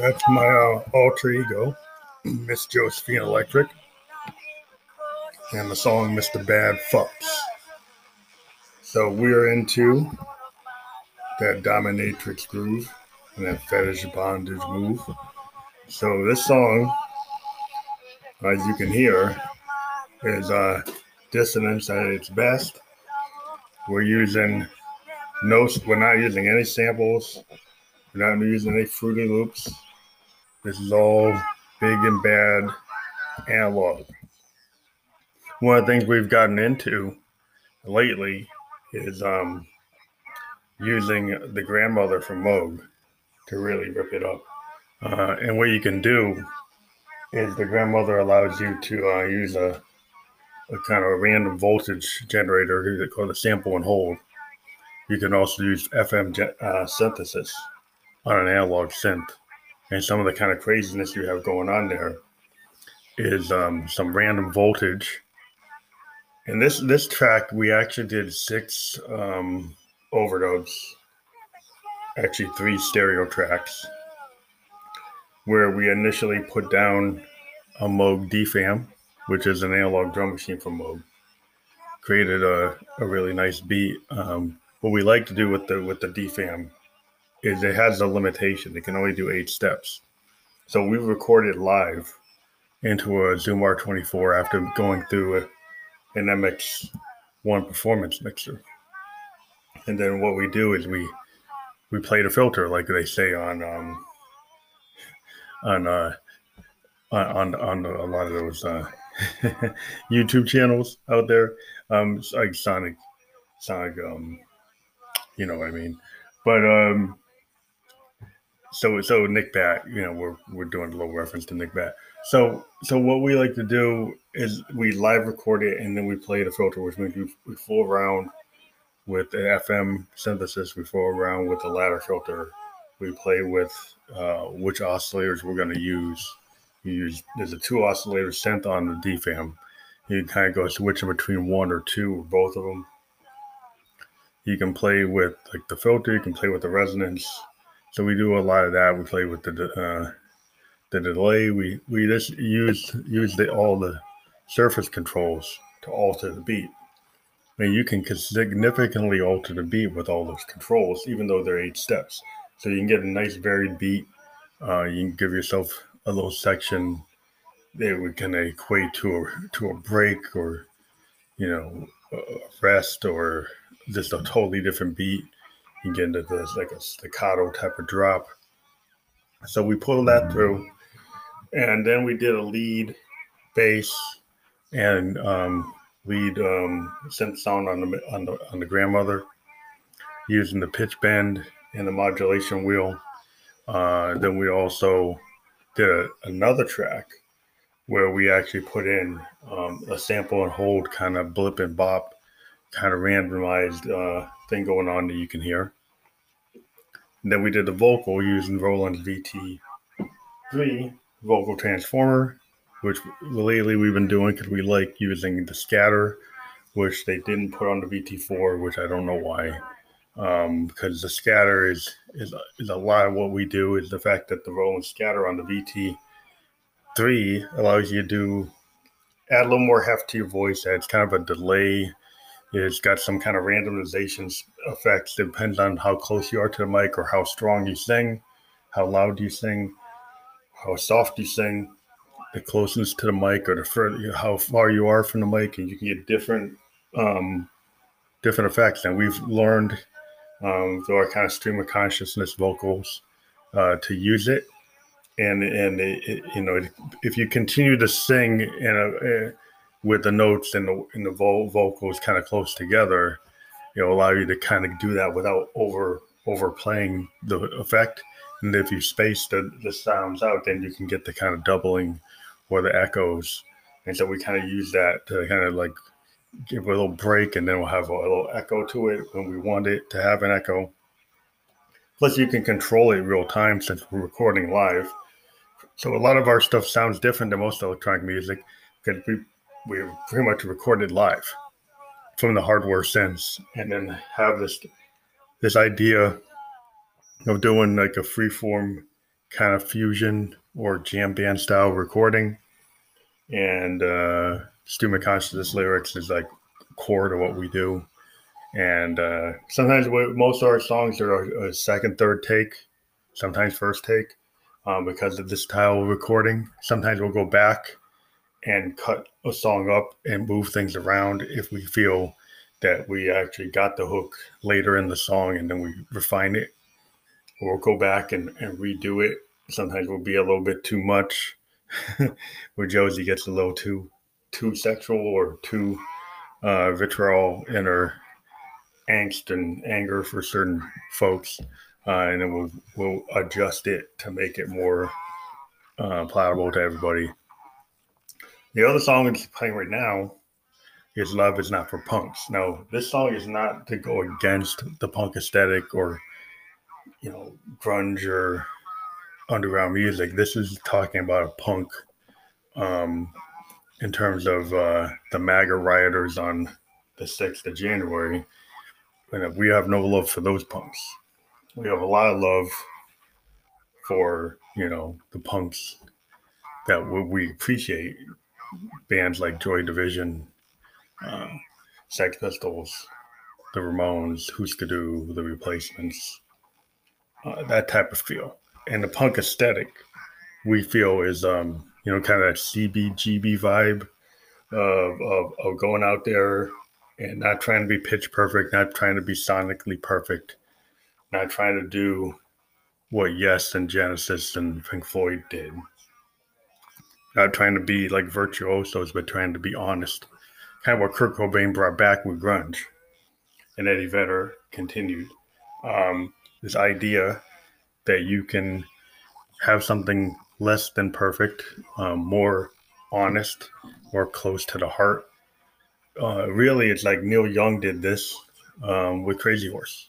That's my uh, alter ego, Miss Josephine Electric, and the song Mr. Bad Fucks. So we're into that dominatrix groove and that fetish bondage move. So this song, as you can hear, is uh, dissonance at its best. We're using no, we're not using any samples. We're not using any Fruity Loops. This is all big and bad analog. One of the things we've gotten into lately is um, using the grandmother from Moog to really rip it up. Uh, and what you can do is the grandmother allows you to uh, use a, a kind of a random voltage generator called a sample and hold. You can also use FM uh, synthesis on an analog synth. And some of the kind of craziness you have going on there is um, some random voltage. And this this track, we actually did six um, overdubs, actually three stereo tracks, where we initially put down a Moog DFAM, which is an analog drum machine from Moog. Created a, a really nice beat. Um, what we like to do with the with the DFAM is it has a limitation. It can only do eight steps. So we recorded live into a Zoom R24 after going through a, an MX1 performance mixer. And then what we do is we we play the filter like they say on um, on uh, on on a lot of those uh, YouTube channels out there, um, like Sonic, Sonic, um, you know what I mean. But um, so so Nick Batt, you know, we're we're doing a little reference to Nick Batt. So so what we like to do is we live record it and then we play the filter, which means we, we fool around with the FM synthesis, we fool around with the ladder filter, we play with uh, which oscillators we're going to use. You use there's a two oscillator synth on the DFAM. You kind of go switching between one or two or both of them. You can play with like the filter. You can play with the resonance so we do a lot of that. We play with the uh, the delay. We we just use use the, all the surface controls to alter the beat. Mean, you can significantly alter the beat with all those controls, even though they're eight steps. So you can get a nice varied beat. Uh, you can give yourself a little section that we can equate to a to a break or you know rest or just a totally different beat you get into this like a staccato type of drop. So we pulled that through, and then we did a lead bass and um, lead um, synth sound on the on the on the grandmother using the pitch bend and the modulation wheel. Uh, then we also did a, another track where we actually put in um, a sample and hold kind of blip and bop kind of randomized uh, thing going on that you can hear. And then we did the vocal using Roland's VT3 vocal transformer, which lately we've been doing because we like using the scatter, which they didn't put on the VT4, which I don't know why. Um, because the scatter is, is is a lot of what we do is the fact that the Roland scatter on the VT3 allows you to add a little more heft to your voice, adds kind of a delay it's got some kind of randomization effects. It depends on how close you are to the mic or how strong you sing, how loud you sing, how soft you sing, the closeness to the mic or the further, how far you are from the mic, and you can get different um, different effects. And we've learned um, through our kind of stream of consciousness vocals uh, to use it. And and it, it, you know if you continue to sing in a, a with the notes and the and the vo- vocals kind of close together, you know, allow you to kind of do that without over overplaying the effect. And if you space the, the sounds out, then you can get the kind of doubling or the echoes. And so we kind of use that to kind of like give a little break and then we'll have a little echo to it when we want it to have an echo. Plus, you can control it real time since we're recording live. So a lot of our stuff sounds different than most electronic music because we we pretty much recorded live from the hardware synths and then have this this idea of doing like a freeform kind of fusion or jam band style recording. And uh, of Consciousness lyrics is like core to what we do. And uh, sometimes we, most of our songs are a second, third take, sometimes first take, um, because of this style of recording. Sometimes we'll go back and cut a song up and move things around if we feel that we actually got the hook later in the song and then we refine it. We'll go back and, and redo it. Sometimes we'll be a little bit too much, where Josie gets a little too too sexual or too uh, vitriol in her angst and anger for certain folks, uh, and then we'll we'll adjust it to make it more uh, to everybody. The other song that's playing right now is "Love Is Not for Punks." Now, this song is not to go against the punk aesthetic or you know grunge or underground music. This is talking about a punk um, in terms of uh, the MAGA rioters on the 6th of January and we have no love for those punks. We have a lot of love for you know the punks that we appreciate. Bands like Joy Division, uh, Sex Pistols, the Ramones, Husker Du, the Replacements, uh, that type of feel. And the punk aesthetic, we feel is um, you know kind of that CBGB vibe of, of, of going out there and not trying to be pitch perfect, not trying to be sonically perfect, not trying to do what Yes and Genesis and Pink Floyd did. Not trying to be like virtuosos, but trying to be honest. Kind of what Kurt Cobain brought back with grunge. And Eddie Vedder continued. Um, this idea that you can have something less than perfect, um, more honest, more close to the heart, uh, really, it's like Neil Young did this um, with Crazy Horse.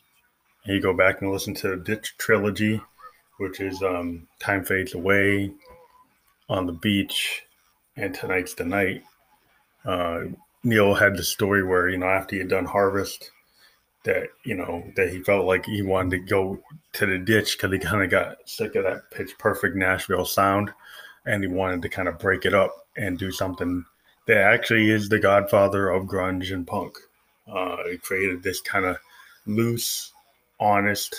And you go back and listen to the Ditch trilogy, which is um, Time Fades Away, On the Beach, and Tonight's the Night. Uh, Neil had the story where, you know, after he had done Harvest, that, you know, that he felt like he wanted to go to the ditch because he kind of got sick of that pitch perfect Nashville sound and he wanted to kind of break it up and do something that actually is the godfather of grunge and punk. Uh, he created this kind of loose, honest,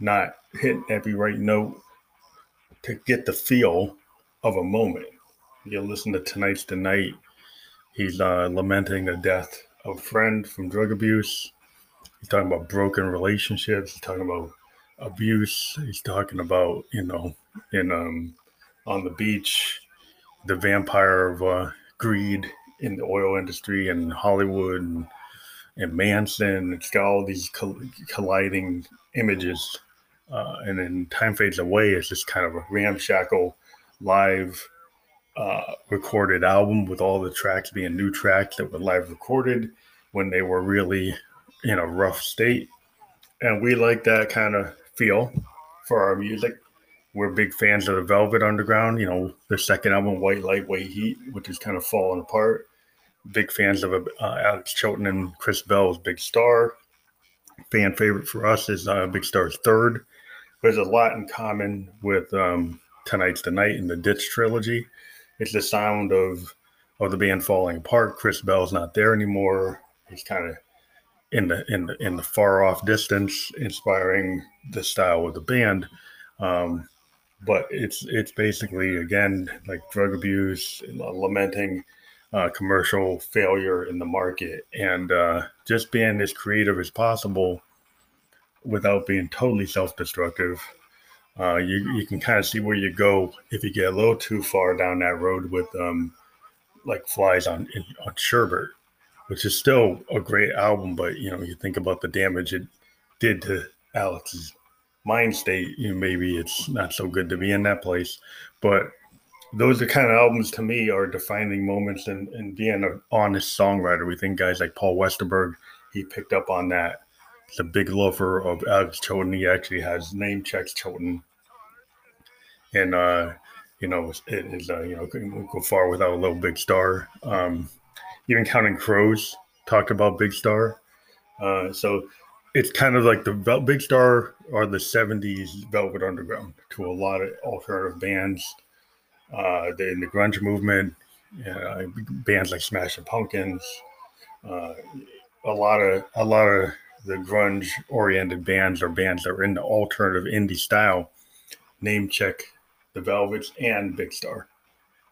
not hitting every right note to get the feel of a moment. You listen to Tonight's the Night, he's uh, lamenting the death of a friend from drug abuse. He's talking about broken relationships. He's talking about abuse. He's talking about, you know, in um, on the beach, the vampire of uh, greed in the oil industry and Hollywood and, and Manson. It's got all these colliding images. Uh, and then Time Fades Away is just kind of a ramshackle live uh, recorded album with all the tracks being new tracks that were live recorded when they were really in a rough state. And we like that kind of feel for our music we're big fans of the Velvet Underground. You know, their second album, White Light, White Heat, which is kind of falling apart. Big fans of uh, Alex Chilton and Chris Bell's Big Star. Fan favorite for us is uh, Big Star's Third. There's a lot in common with um, Tonight's the Night and the Ditch trilogy. It's the sound of of the band falling apart. Chris Bell's not there anymore. He's kind of in the in the in the far off distance, inspiring the style of the band. Um, but it's it's basically again like drug abuse, lamenting uh, commercial failure in the market, and uh, just being as creative as possible without being totally self-destructive. Uh, you you can kind of see where you go if you get a little too far down that road with um, like flies on on Sherbert, which is still a great album, but you know you think about the damage it did to Alex's mind state, you know, maybe it's not so good to be in that place. But those are kind of albums to me are defining moments in, in being an honest songwriter. We think guys like Paul Westerberg, he picked up on that. A big lover of Alex Chilton. He actually has name checks Chilton. And, uh, you know, it is, uh, you know, go far without a little big star. Um, even Counting Crows talked about Big Star. Uh, so it's kind of like the Vel- Big Star or the '70s Velvet Underground to a lot of alternative bands. Uh, the, in the grunge movement, uh, bands like Smashing Pumpkins, uh, a lot of a lot of the grunge oriented bands or bands that are in the alternative indie style. Name check the Velvets and Big Star,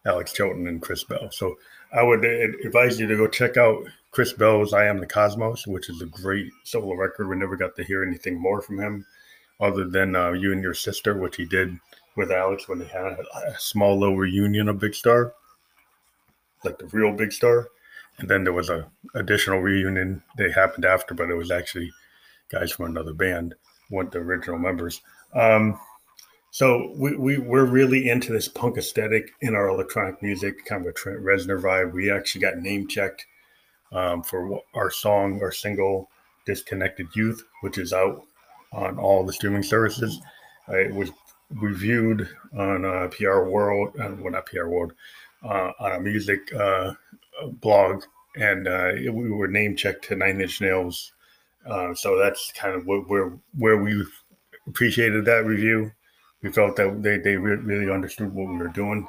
Alex Chilton and Chris Bell. So I would advise you to go check out Chris Bell's I Am the Cosmos, which is a great solo record. We never got to hear anything more from him other than uh, You and Your Sister, which he did with Alex when they had a, a small little reunion of Big Star, like the real Big Star. And then there was a additional reunion that happened after, but it was actually guys from another band, weren't the original members. Um, so we, we we're really into this punk aesthetic in our electronic music, kind of a Trent Reznor vibe. We actually got name checked um, for our song, our single Disconnected Youth, which is out on all the streaming services. Uh, it was reviewed on uh, PR World, and uh, well, not PR World, uh, on a music uh, blog, and uh, we were name checked to Nine Inch Nails. Uh, so that's kind of where where we appreciated that review. We felt that they, they really understood what we were doing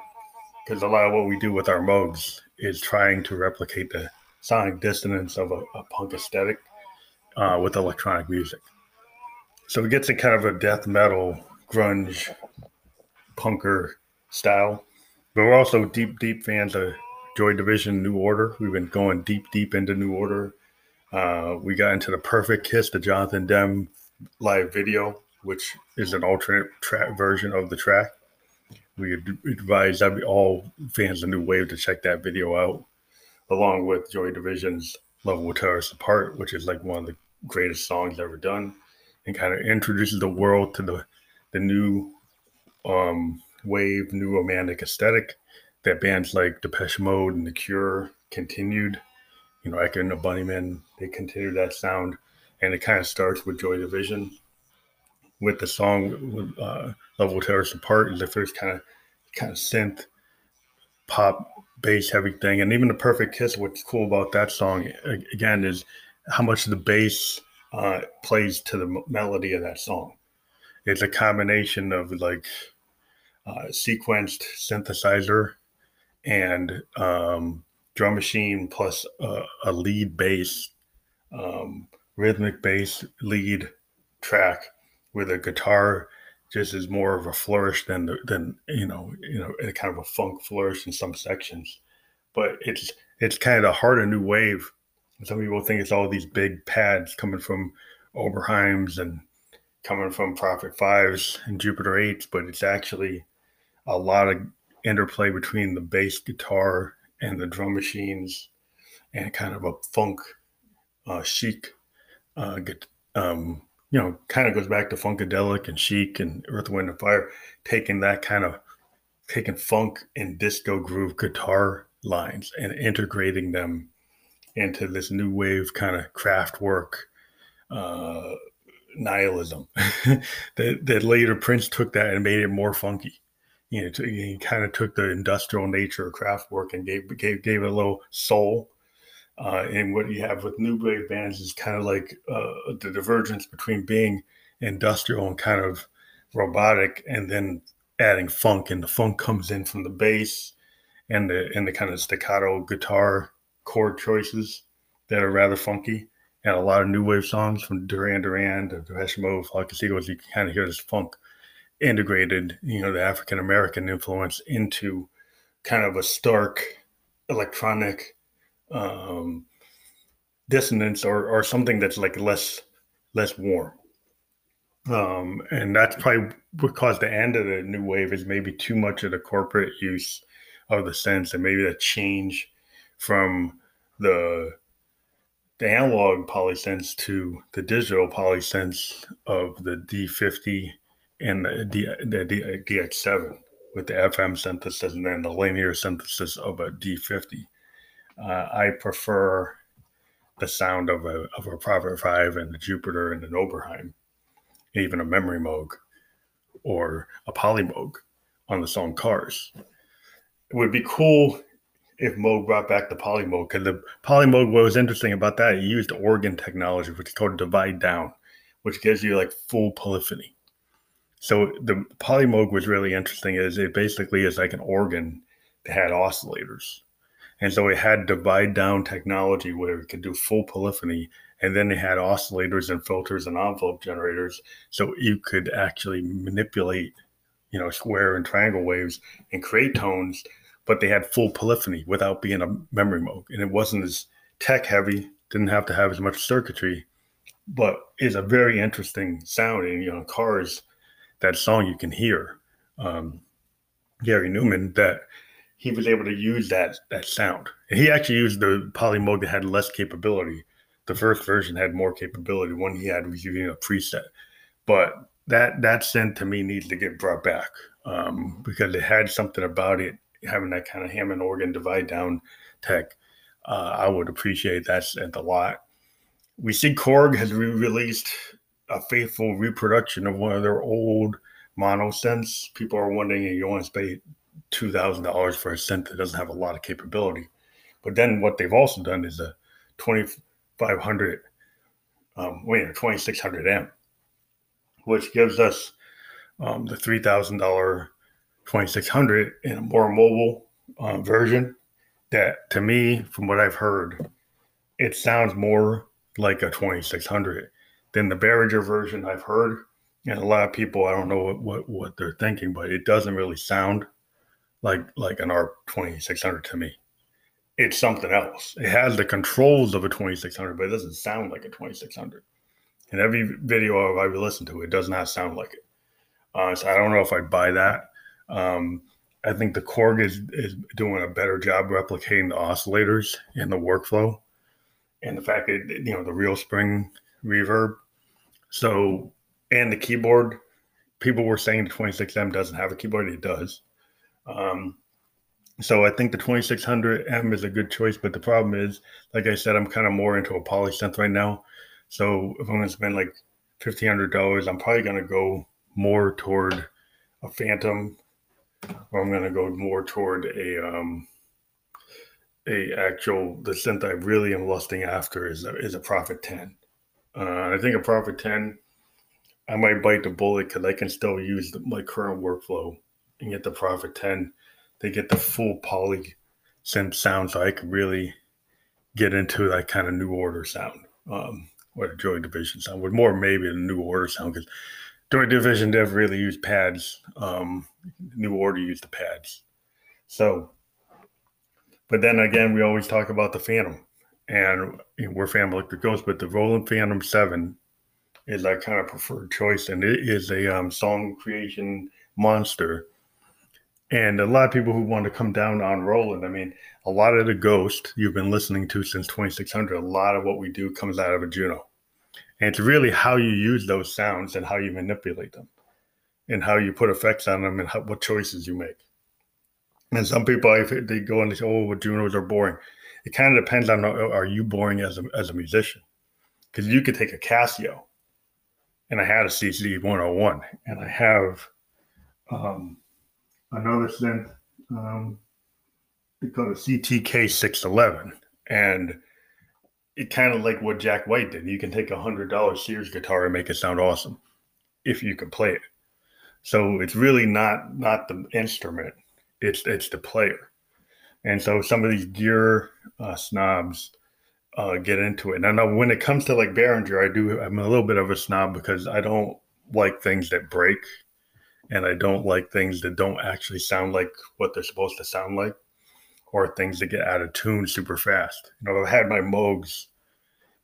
because a lot of what we do with our Moogs is trying to replicate the sonic dissonance of a, a punk aesthetic uh, with electronic music. So it gets a kind of a death metal, grunge, punker style. But we're also deep, deep fans of Joy Division, New Order. We've been going deep, deep into New Order. Uh, we got into the Perfect Kiss, the Jonathan Demme live video, which is an alternate track version of the track. We advise every, all fans of New Wave to check that video out along with Joy Division's Love Will Tear Us Apart, which is like one of the greatest songs ever done, and kind of introduces the world to the the new um, wave, new romantic aesthetic that bands like Depeche Mode and The Cure continued. You know, Echo and the Bunnymen, they continued that sound, and it kind of starts with Joy Division with the song uh, "Love Will Tear Us Apart" is the first kind of kind of synth pop bass heavy thing. And even the perfect kiss, what's cool about that song again is how much the bass uh, plays to the melody of that song. It's a combination of like uh, sequenced synthesizer and um, drum machine plus uh, a lead bass, um, rhythmic bass lead track with a guitar just is more of a flourish than the, than you know you know a kind of a funk flourish in some sections, but it's it's kind of the heart of new wave. Some people think it's all these big pads coming from Oberheims and coming from Prophet Fives and Jupiter Eights, but it's actually a lot of interplay between the bass guitar and the drum machines, and kind of a funk, uh, chic, uh, get, um, you know, kind of goes back to Funkadelic and Chic and Earth, Wind, and Fire, taking that kind of taking funk and disco groove guitar lines and integrating them into this new wave kind of Kraftwerk uh, nihilism that, that later Prince took that and made it more funky. You know, he kind of took the industrial nature of Kraftwerk and gave gave gave it a little soul uh, and what you have with new wave bands is kind of like uh, the divergence between being industrial and kind of robotic, and then adding funk. And the funk comes in from the bass and the and the kind of staccato guitar chord choices that are rather funky. And a lot of new wave songs from Duran Duran to Depeche Mode, Flock of Seagulls, you can kind of hear this funk integrated, you know, the African American influence into kind of a stark electronic um, dissonance or, or something that's like less less warm. Um, and that's probably what caused the end of the new wave is maybe too much of the corporate use of the synths and maybe the change from the the analog polysynths to the digital polysynths of the D50 and the, the, the D, DX7 with the FM synthesis and then the linear synthesis of a D50 uh, I prefer the sound of a of a Prophet Five and a Jupiter and an Oberheim, even a Memory Moog or a Polymoog on the song Cars. It would be cool if Moog brought back the Polymoog because the Polymoog, what was interesting about that, it used organ technology, which is called divide down. which gives you like full polyphony. So the Polymoog was really interesting. Is it basically is like an organ that had oscillators, and so it had divide down technology where it could do full polyphony, and then it had oscillators and filters and envelope generators, so you could actually manipulate, you know, square and triangle waves and create tones, but they had full polyphony without being a memory Moog, and it wasn't as tech heavy, didn't have to have as much circuitry, but is a very interesting sound. And you know, cars, that song you can hear, um, Gary Numan that he was able to use that that sound. And he actually used the Polymoog that had less capability. The first version had more capability. One he had was using a preset, but that that synth to me needs to get brought back um, because it had something about it having that kind of Hammond organ divide down tech uh, I would appreciate that a lot. We see Korg has re-released a faithful reproduction of one of their old mono synths. People are wondering if you want to pay two thousand dollars for a synth that doesn't have a lot of capability. But then what they've also done is a twenty five hundred, um, wait, twenty six hundred M, which gives us um, the three thousand dollar twenty six hundred in a more mobile uh, version that to me, from what I've heard, it sounds more like a 2600 than the Behringer version I've heard. And a lot of people, I don't know what, what, what they're thinking, but it doesn't really sound like like an R2600 to me. It's something else. It has the controls of a 2600, but it doesn't sound like a 2600. And every video I've listened to, it does not sound like it. Uh, so I don't know if I'd buy that. Um, I think the Korg is, is doing a better job replicating the oscillators in the workflow and the fact that, you know, the real spring reverb. So, and the keyboard, people were saying the 26M doesn't have a keyboard. It does. Um, so I think the 2600M is a good choice, but the problem is, like I said, I'm kind of more into a polysynth right now. So if I'm going to spend like $1,500, I'm probably going to go more toward a Fantom or I'm going to go more toward a um, a actual the synth I really am lusting after is a, is a Prophet 10. Uh, I think a Prophet 10, I might bite the bullet because I can still use the, my current workflow and get the Prophet 10 They get the full poly synth sound so I can really get into that kind of new order sound um, or the Joy Division sound with more maybe a new order sound because Joy Division never really used pads. Um, New Order used the pads. So, but then again, we always talk about the Fantom, and we're Phantom Electric Ghost, but the Roland Fantom 7 is our kind of preferred choice, and it is a um, song creation monster. And a lot of people who want to come down on Roland, I mean, a lot of the Ghost you've been listening to since 2600, a lot of what we do comes out of a Juno. And it's really how you use those sounds and how you manipulate them and how you put effects on them and how, what choices you make. And some people, they go and they say, oh, well, Junos are boring. It kind of depends on are you boring as a, as a musician? Because you could take a Casio, and I had a CZ 101, and I have um, another synth, um, they call CTK 611. And it kind of like what Jack White did. You can take a hundred dollar Sears guitar and make it sound awesome if you can play it. So it's really not not the instrument; it's it's the player. And so some of these gear uh, snobs uh, get into it. And I know when it comes to like Behringer, I do. I'm a little bit of a snob because I don't like things that break, and I don't like things that don't actually sound like what they're supposed to sound like or things that get out of tune super fast. You know, I've had my Moogs,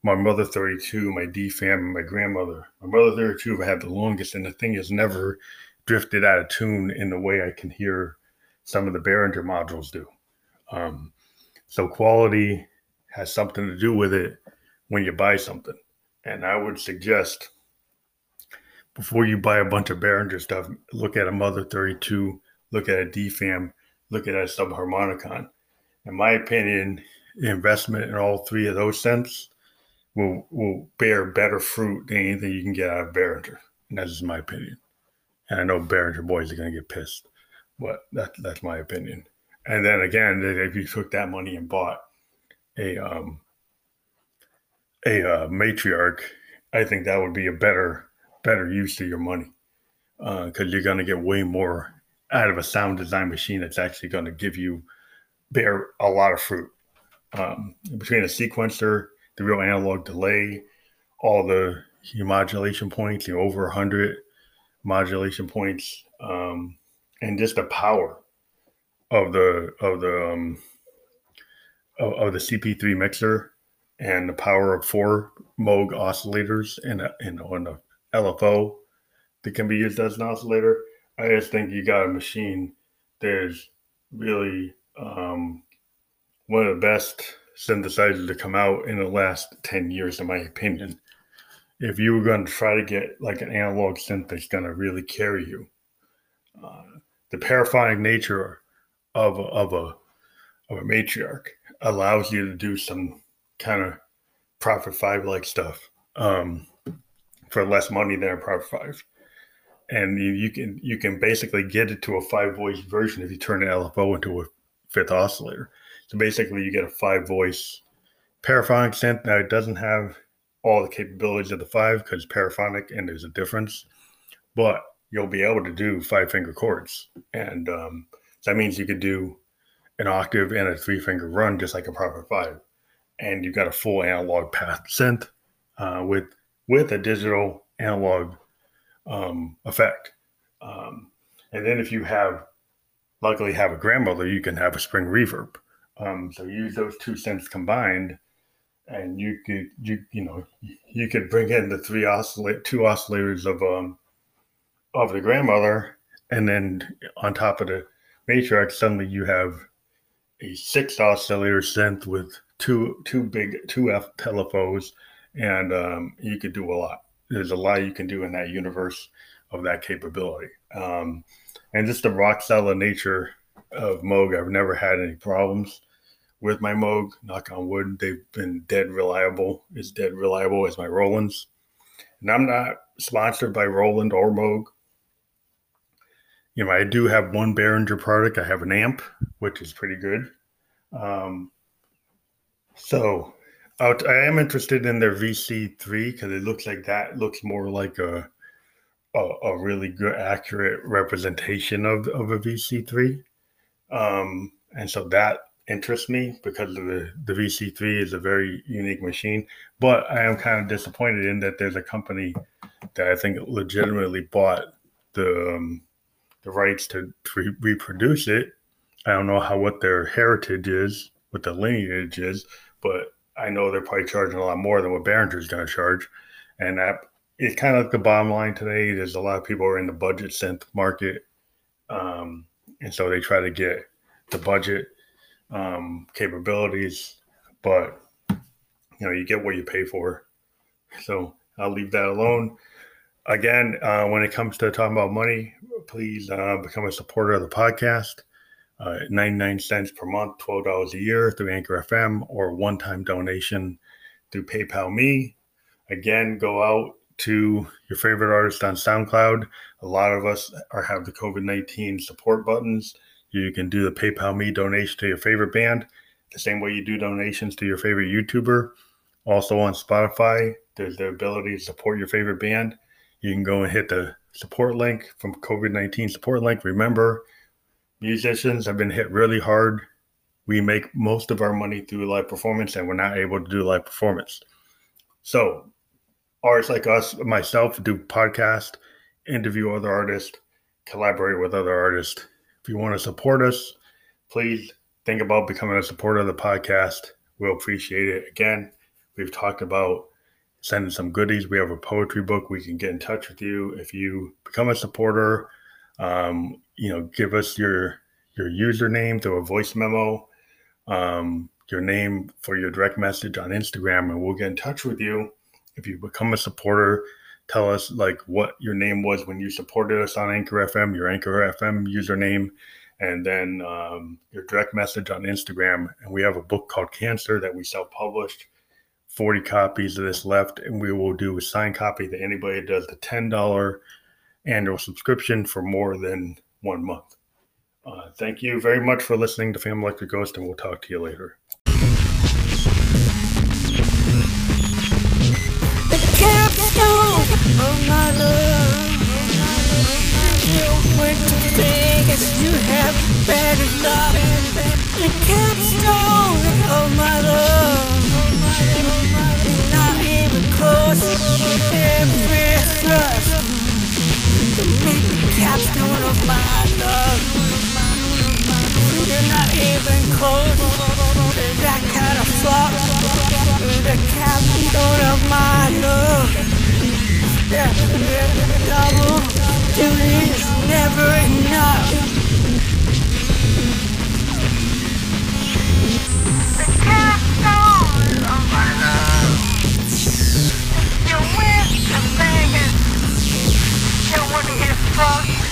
my mother 32, my D fam, and my grandmother. My mother 32 have had the longest, and the thing has never drifted out of tune in the way I can hear some of the Behringer modules do. Um, so quality has something to do with it when you buy something. And I would suggest before you buy a bunch of Behringer stuff, look at a Mother 32, look at a DFAM, look at a subharmonicon. In my opinion, investment in all three of those synths will will bear better fruit than anything you can get out of Behringer. And that's just my opinion. And I know Behringer boys are going to get pissed, but that, that's my opinion. And then again, if you took that money and bought a um, a uh, matriarch. I think that would be a better better use of your money because uh, you're going to get way more out of a sound design machine that's actually going to give you bear a lot of fruit. Um, between a sequencer, the real analog delay, all the modulation points, you know, over 100 modulation points, um, and just the power of the of the um, of, of the CP3 mixer and the power of four Moog oscillators and a, and on a LFO that can be used as an oscillator. I just think you got a machine that's really um, one of the best synthesizers to come out in the last 10 years, in my opinion. If you were going to try to get like an analog synth that's going to really carry you, uh, the paraphonic nature of, of a of a matriarch allows you to do some kind of Prophet Five like stuff um, for less money than a Prophet Five, and you, you, can you can basically get it to a five voice version if you turn an LFO into a fifth oscillator. So basically, you get a five voice paraphonic synth. Now it doesn't have all the capabilities of the five because paraphonic and there's a difference, but you'll be able to do five finger chords, and um, that means you could do an octave and a three finger run just like a Prophet Five and you've got a full analog path synth uh, with with a digital analog um, effect. Um, and then if you have, luckily have a grandmother, you can have a spring reverb. Um, so use those two synths combined, and you could you you know you could bring in the three oscillate two oscillators of um of the grandmother, and then on top of the matriarch, suddenly you have a six oscillator synth with two two big two F telephones, and um, you could do a lot. There's a lot you can do in that universe of that capability, um, and just the rock solid nature of Moog. I've never had any problems with my Moog. Knock on wood, they've been dead reliable. As dead reliable as my Rolands, and I'm not sponsored by Roland or Moog. You know, I do have one Behringer product. I have an amp, which is pretty good. Um, so I am interested in their VC3 because it looks like that looks more like a, a, a really good, accurate representation of, of a VC3. Um, and so that interests me because the, the VC3 is a very unique machine. But I am kind of disappointed in that there's a company that I think legitimately bought the um, the rights to, to reproduce it. I don't know how what their heritage is, what the lineage is, but I know they're probably charging a lot more than what Behringer's going to charge. And that is kind of like the bottom line today. There's a lot of people are in the budget synth market. Um, and so they try to get the budget um, capabilities, but you know, you get what you pay for. So I'll leave that alone. Again, uh, when it comes to talking about money, please uh, become a supporter of the podcast uh, 99 cents per month, $12 a year through Anchor FM, or one time donation through PayPal Me. Again, go out to your favorite artist on SoundCloud. A lot of us are have the COVID 19 support buttons. You can do the PayPal Me donation to your favorite band, the same way you do donations to your favorite YouTuber. Also on Spotify, there's the ability to support your favorite band. You can go and hit the support link from COVID 19 support link. Remember, musicians have been hit really hard. We make most of our money through live performance, and we're not able to do live performance. So, artists like us, myself, do podcast, interview other artists, collaborate with other artists. If you want to support us, please think about becoming a supporter of the podcast. We'll appreciate it. Again, we've talked about sending some goodies. We have a poetry book. We can get in touch with you if you become a supporter um, you know, give us your your username through a voice memo, um, your name for your direct message on Instagram, and we'll get in touch with you. If you become a supporter, tell us like what your name was when you supported us on Anchor FM, your Anchor FM username, and then um, your direct message on Instagram. And we have a book called Cancer that we self published. 40 copies of this left, and we will do a signed copy to anybody that does the $10 annual subscription for more than one month. Uh, thank you very much for listening to Family Like a Ghost, and we'll talk to you later. The capstone of my love. Oh Every thrust. The capstone of oh my love. You're not even close to that kind of. The capstone of my love. Yeah, double duty is never enough. And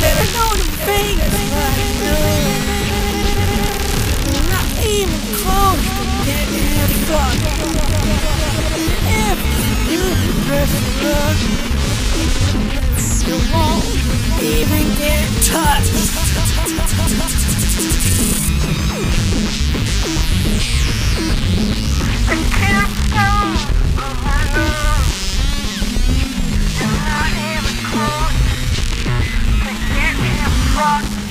Better Vegas, my love. Not even close to getting fucked. If you love, you won't even get touched. Fucked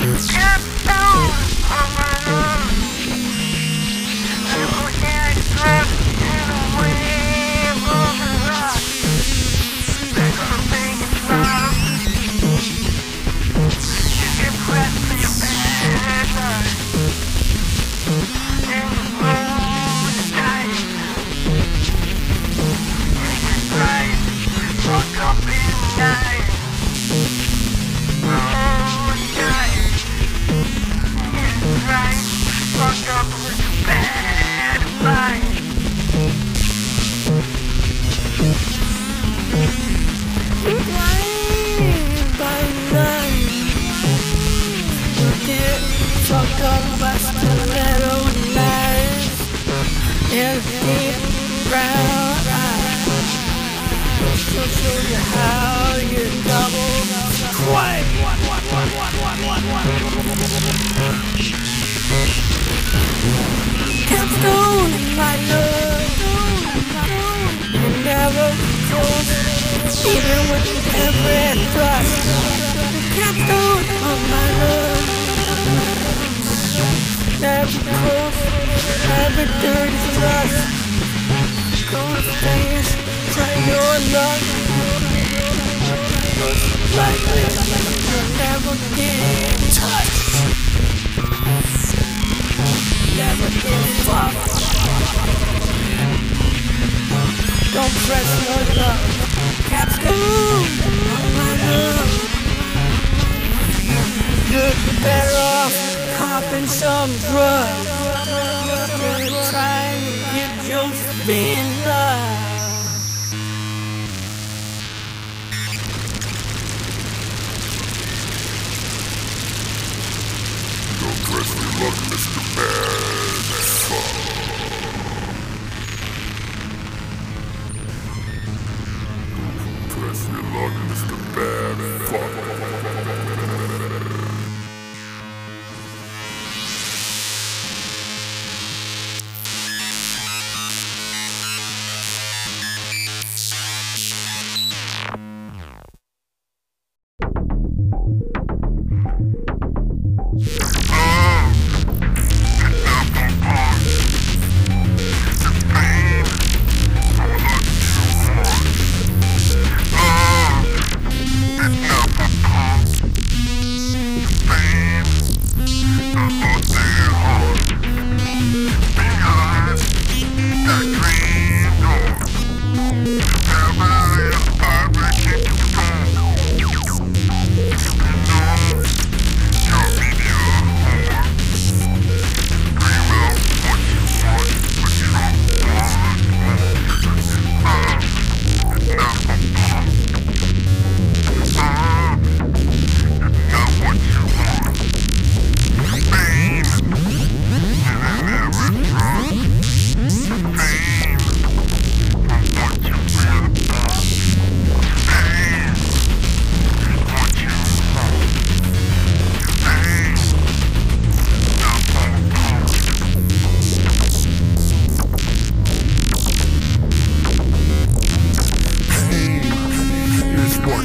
Thank you. Close, every dirty thrust. Go to Vegas, try your luck. Like this, you'll never get touched. Never get fucked. Don't press your luck. Love. You're better off copping some drugs. Trying to get your being loved. Don't press me luck, Mr. Bad Fuck. Press me luck, Mr. Bad Fuck.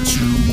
Is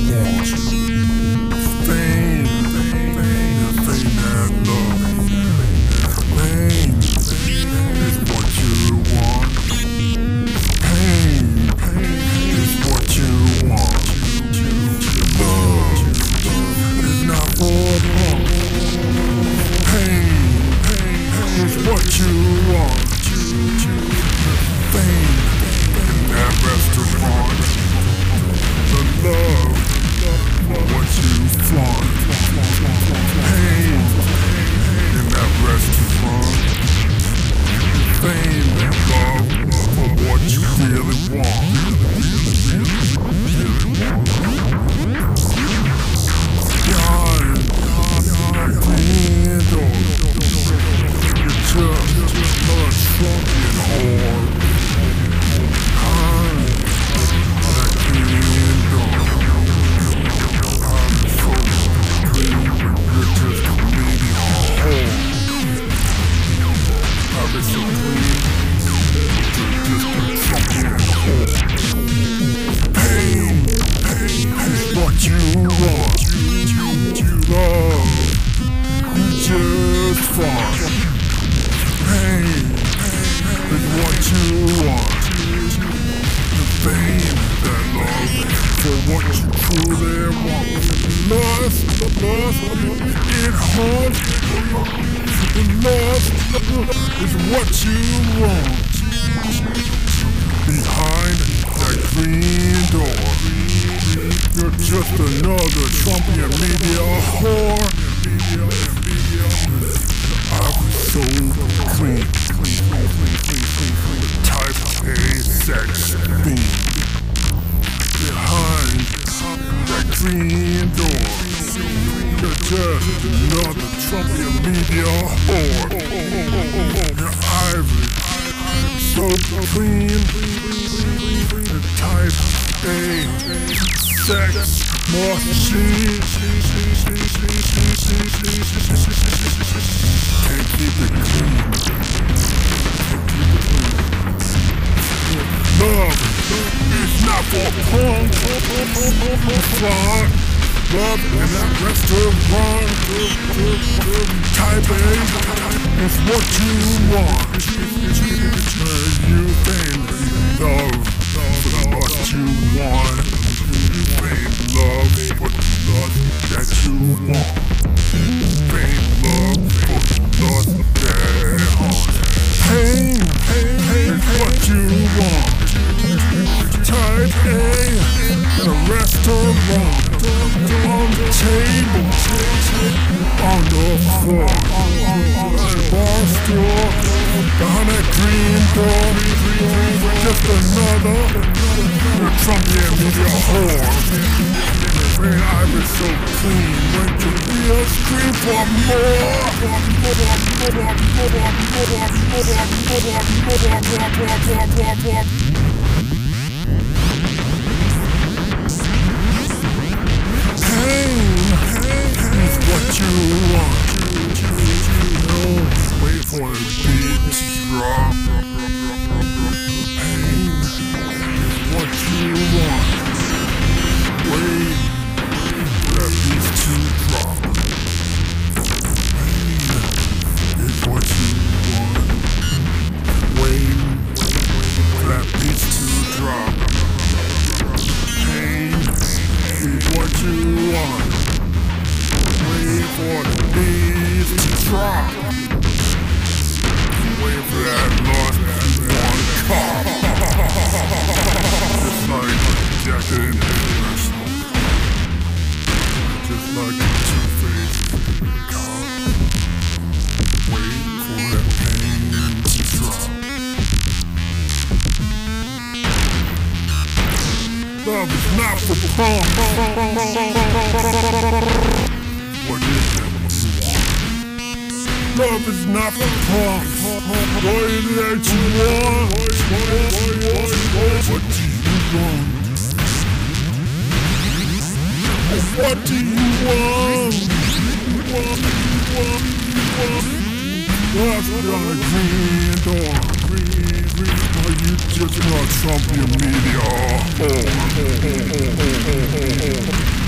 what Love is not for punk. Love in that restaurant. Type A is what you want. You think love for what you want. You think love for love that you want. You want. Type A in a restaurant. On the table, on the floor, at a bar store, behind that green door. Just another From the media whore. Man, I was so clean. Went to real scream for more. What do you want? You want, want, want. That's. Are you just not media? Oh.